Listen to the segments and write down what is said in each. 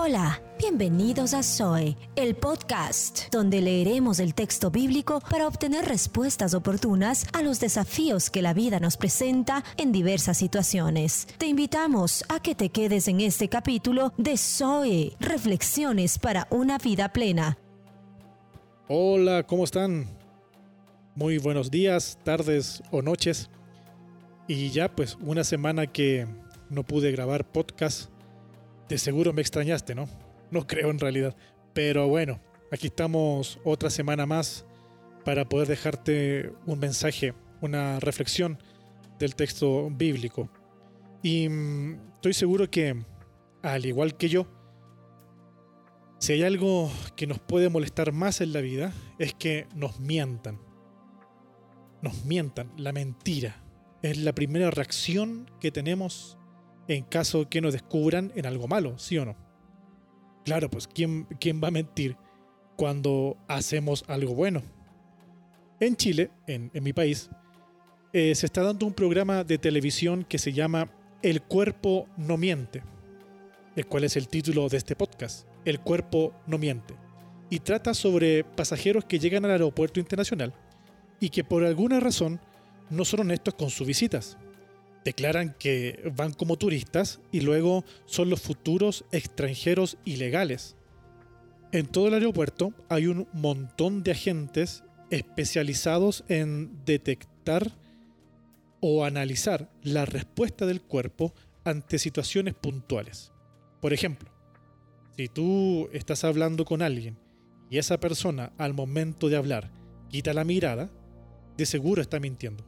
Hola, bienvenidos a Zoe, el podcast, donde leeremos el texto bíblico para obtener respuestas oportunas a los desafíos que la vida nos presenta en diversas situaciones. Te invitamos a que te quedes en este capítulo de Zoe, Reflexiones para una vida plena. Hola, ¿cómo están? Muy buenos días, tardes o noches. Y ya pues una semana que no pude grabar podcast de seguro me extrañaste, ¿no? No creo en realidad. Pero bueno, aquí estamos otra semana más para poder dejarte un mensaje, una reflexión del texto bíblico. Y mm, estoy seguro que, al igual que yo, si hay algo que nos puede molestar más en la vida, es que nos mientan. Nos mientan. La mentira es la primera reacción que tenemos en caso que nos descubran en algo malo, ¿sí o no? Claro, pues ¿quién, quién va a mentir cuando hacemos algo bueno? En Chile, en, mi país, eh, se está dando un programa de televisión que se llama El cuerpo no miente, el cual es el título de este podcast, El cuerpo no miente, y trata sobre pasajeros que llegan al aeropuerto internacional y que por alguna razón no son honestos con sus visitas declaran que van como turistas y luego son los futuros extranjeros ilegales. En todo el aeropuerto hay un montón de agentes especializados en detectar o analizar la respuesta del cuerpo ante situaciones puntuales. Por ejemplo, si tú estás hablando con alguien y esa persona al momento de hablar quita la mirada, de seguro está mintiendo.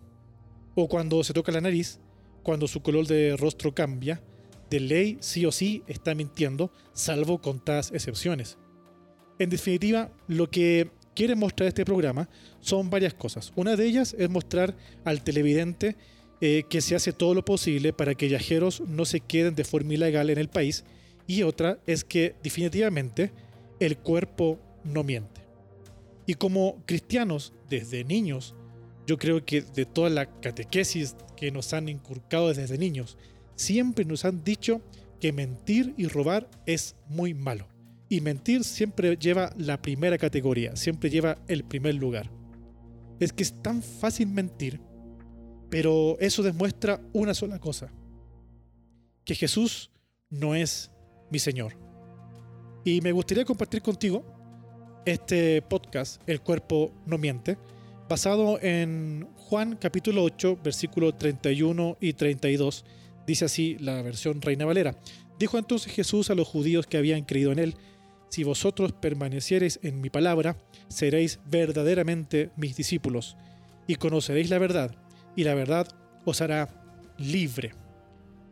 O cuando se toca la nariz, cuando su color de rostro cambia, de ley sí o sí está mintiendo, salvo contadas excepciones. En definitiva, lo que quiere mostrar este programa son varias cosas. Una de ellas es mostrar al televidente eh, que se hace todo lo posible para que viajeros no se queden de forma ilegal en el país y otra es que definitivamente el cuerpo no miente. Y como cristianos desde niños yo creo que de toda la catequesis que nos han inculcado desde niños, siempre nos han dicho que mentir y robar es muy malo. Y mentir siempre lleva la primera categoría, siempre lleva el primer lugar. Es que es tan fácil mentir, pero eso demuestra una sola cosa, que Jesús no es mi Señor. Y me gustaría compartir contigo este podcast, El cuerpo no miente, basado en Juan capítulo 8, versículos 31 y 32. Dice así la versión Reina Valera. Dijo entonces Jesús a los judíos que habían creído en él, si vosotros permaneciereis en mi palabra, seréis verdaderamente mis discípulos, y conoceréis la verdad, y la verdad os hará libre.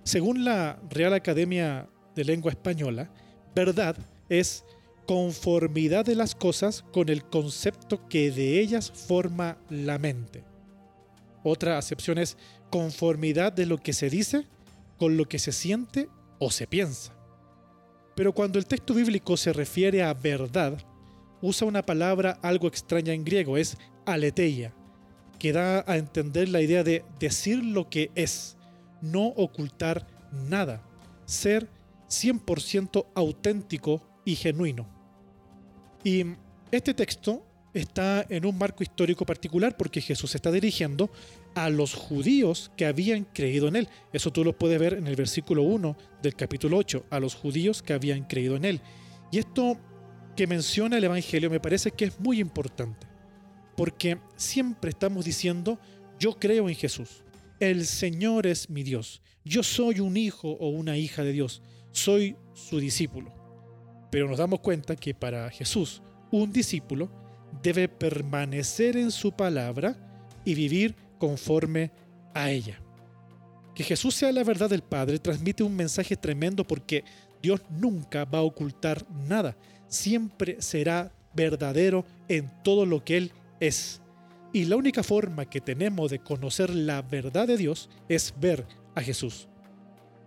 Según la Real Academia de Lengua Española, verdad es conformidad de las cosas con el concepto que de ellas forma la mente. Otra acepción es conformidad de lo que se dice con lo que se siente o se piensa. Pero cuando el texto bíblico se refiere a verdad, usa una palabra algo extraña en griego, es aletheia, que da a entender la idea de decir lo que es, no ocultar nada, ser 100% auténtico y genuino. Y este texto está en un marco histórico particular porque Jesús está dirigiendo a los judíos que habían creído en él. Eso tú lo puedes ver en el versículo 1 del capítulo 8, a los judíos que habían creído en él. Y esto que menciona el Evangelio me parece que es muy importante, porque siempre estamos diciendo, yo creo en Jesús, el Señor es mi Dios, yo soy un hijo o una hija de Dios, soy su discípulo. Pero nos damos cuenta que para Jesús, un discípulo debe permanecer en su palabra y vivir conforme a ella. Que Jesús sea la verdad del Padre transmite un mensaje tremendo porque Dios nunca va a ocultar nada, siempre será verdadero en todo lo que Él es. Y la única forma que tenemos de conocer la verdad de Dios es ver a Jesús.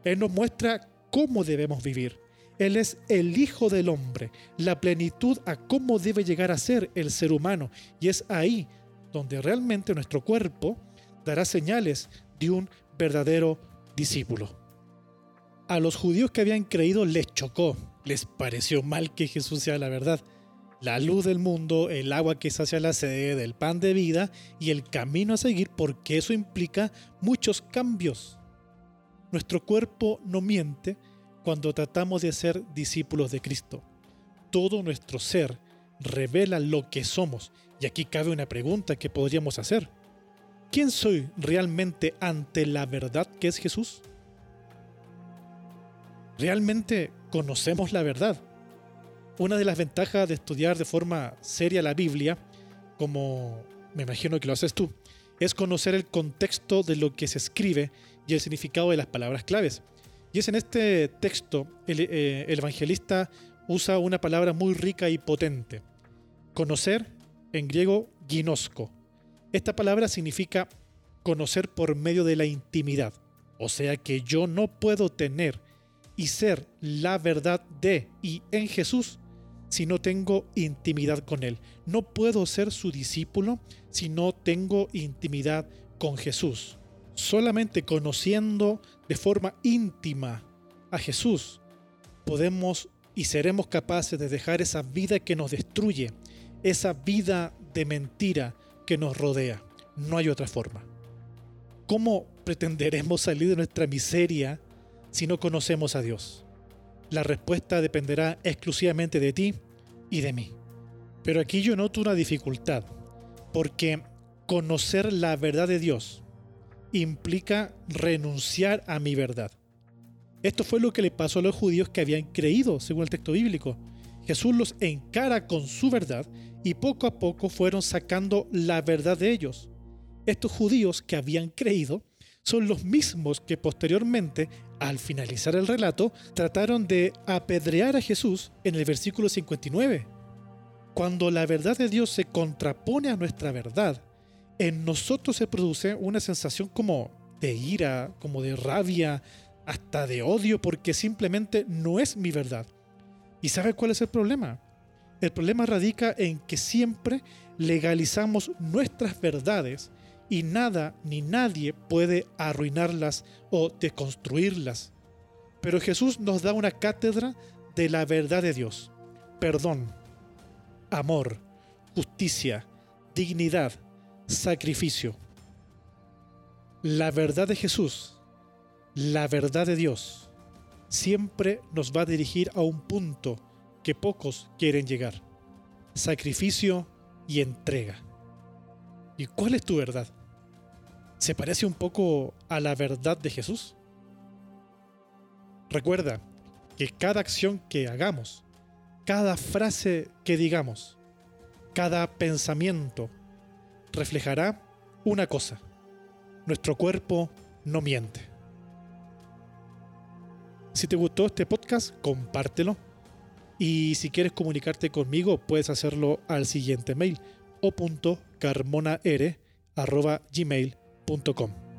Él nos muestra cómo debemos vivir. Él es el Hijo del Hombre, la plenitud a cómo debe llegar a ser el ser humano. Y es ahí donde realmente nuestro cuerpo dará señales de un verdadero discípulo. A los judíos que habían creído les chocó les pareció mal que Jesús sea la verdad, la luz del mundo, el agua que sacia la sed, el pan de vida y el camino a seguir, porque eso implica muchos cambios. Nuestro cuerpo no miente cuando tratamos de ser discípulos de Cristo. Todo nuestro ser revela lo que somos. Y aquí cabe una pregunta que podríamos hacer. ¿Quién soy realmente ante la verdad que es Jesús? ¿Realmente conocemos la verdad? Una de las ventajas de estudiar de forma seria la Biblia, como me imagino que lo haces tú, es conocer el contexto de lo que se escribe y el significado de las palabras claves. Y es en este texto el, eh, el evangelista usa una palabra muy rica y potente. Conocer, en griego, ginosko, esta palabra significa conocer por medio de la intimidad. O sea que yo no puedo tener y ser la verdad de y en Jesús si no tengo intimidad con Él. No puedo ser su discípulo si no tengo intimidad con Jesús. Solamente conociendo de forma íntima a Jesús podemos y seremos capaces de dejar esa vida que nos destruye, esa vida de mentira, que nos rodea. No hay otra forma. ¿Cómo pretenderemos salir de nuestra miseria si no conocemos a Dios? La respuesta dependerá exclusivamente de ti y de mí. Pero aquí yo noto una dificultad, porque conocer la verdad de Dios implica renunciar a mi verdad. Esto fue lo que le pasó a los judíos que habían creído, según el texto bíblico. Jesús los encara con su verdad y poco a poco fueron sacando la verdad de ellos. Estos judíos que habían creído son los mismos que posteriormente, al finalizar el relato, trataron de apedrear a Jesús en el versículo 59. Cuando la verdad de Dios se contrapone a nuestra verdad, en nosotros se produce una sensación como de ira, como de rabia, hasta de odio, porque simplemente no es mi verdad. ¿Y sabe cuál es el problema? El problema radica en que siempre legalizamos nuestras verdades y nada ni nadie puede arruinarlas o deconstruirlas. Pero Jesús nos da una cátedra de la verdad de Dios. Perdón, amor, justicia, dignidad, sacrificio. La verdad de Jesús, la verdad de Dios, siempre nos va a dirigir a un punto que pocos quieren llegar. Sacrificio y entrega. ¿Y cuál es tu verdad? ¿Se parece un poco a la verdad de Jesús? Recuerda que cada acción que hagamos, cada frase que digamos, cada pensamiento reflejará una cosa. Nuestro cuerpo no miente. Si te gustó este podcast, compártelo y si quieres comunicarte conmigo, puedes hacerlo al siguiente mail o.carmonaere.gmail.com.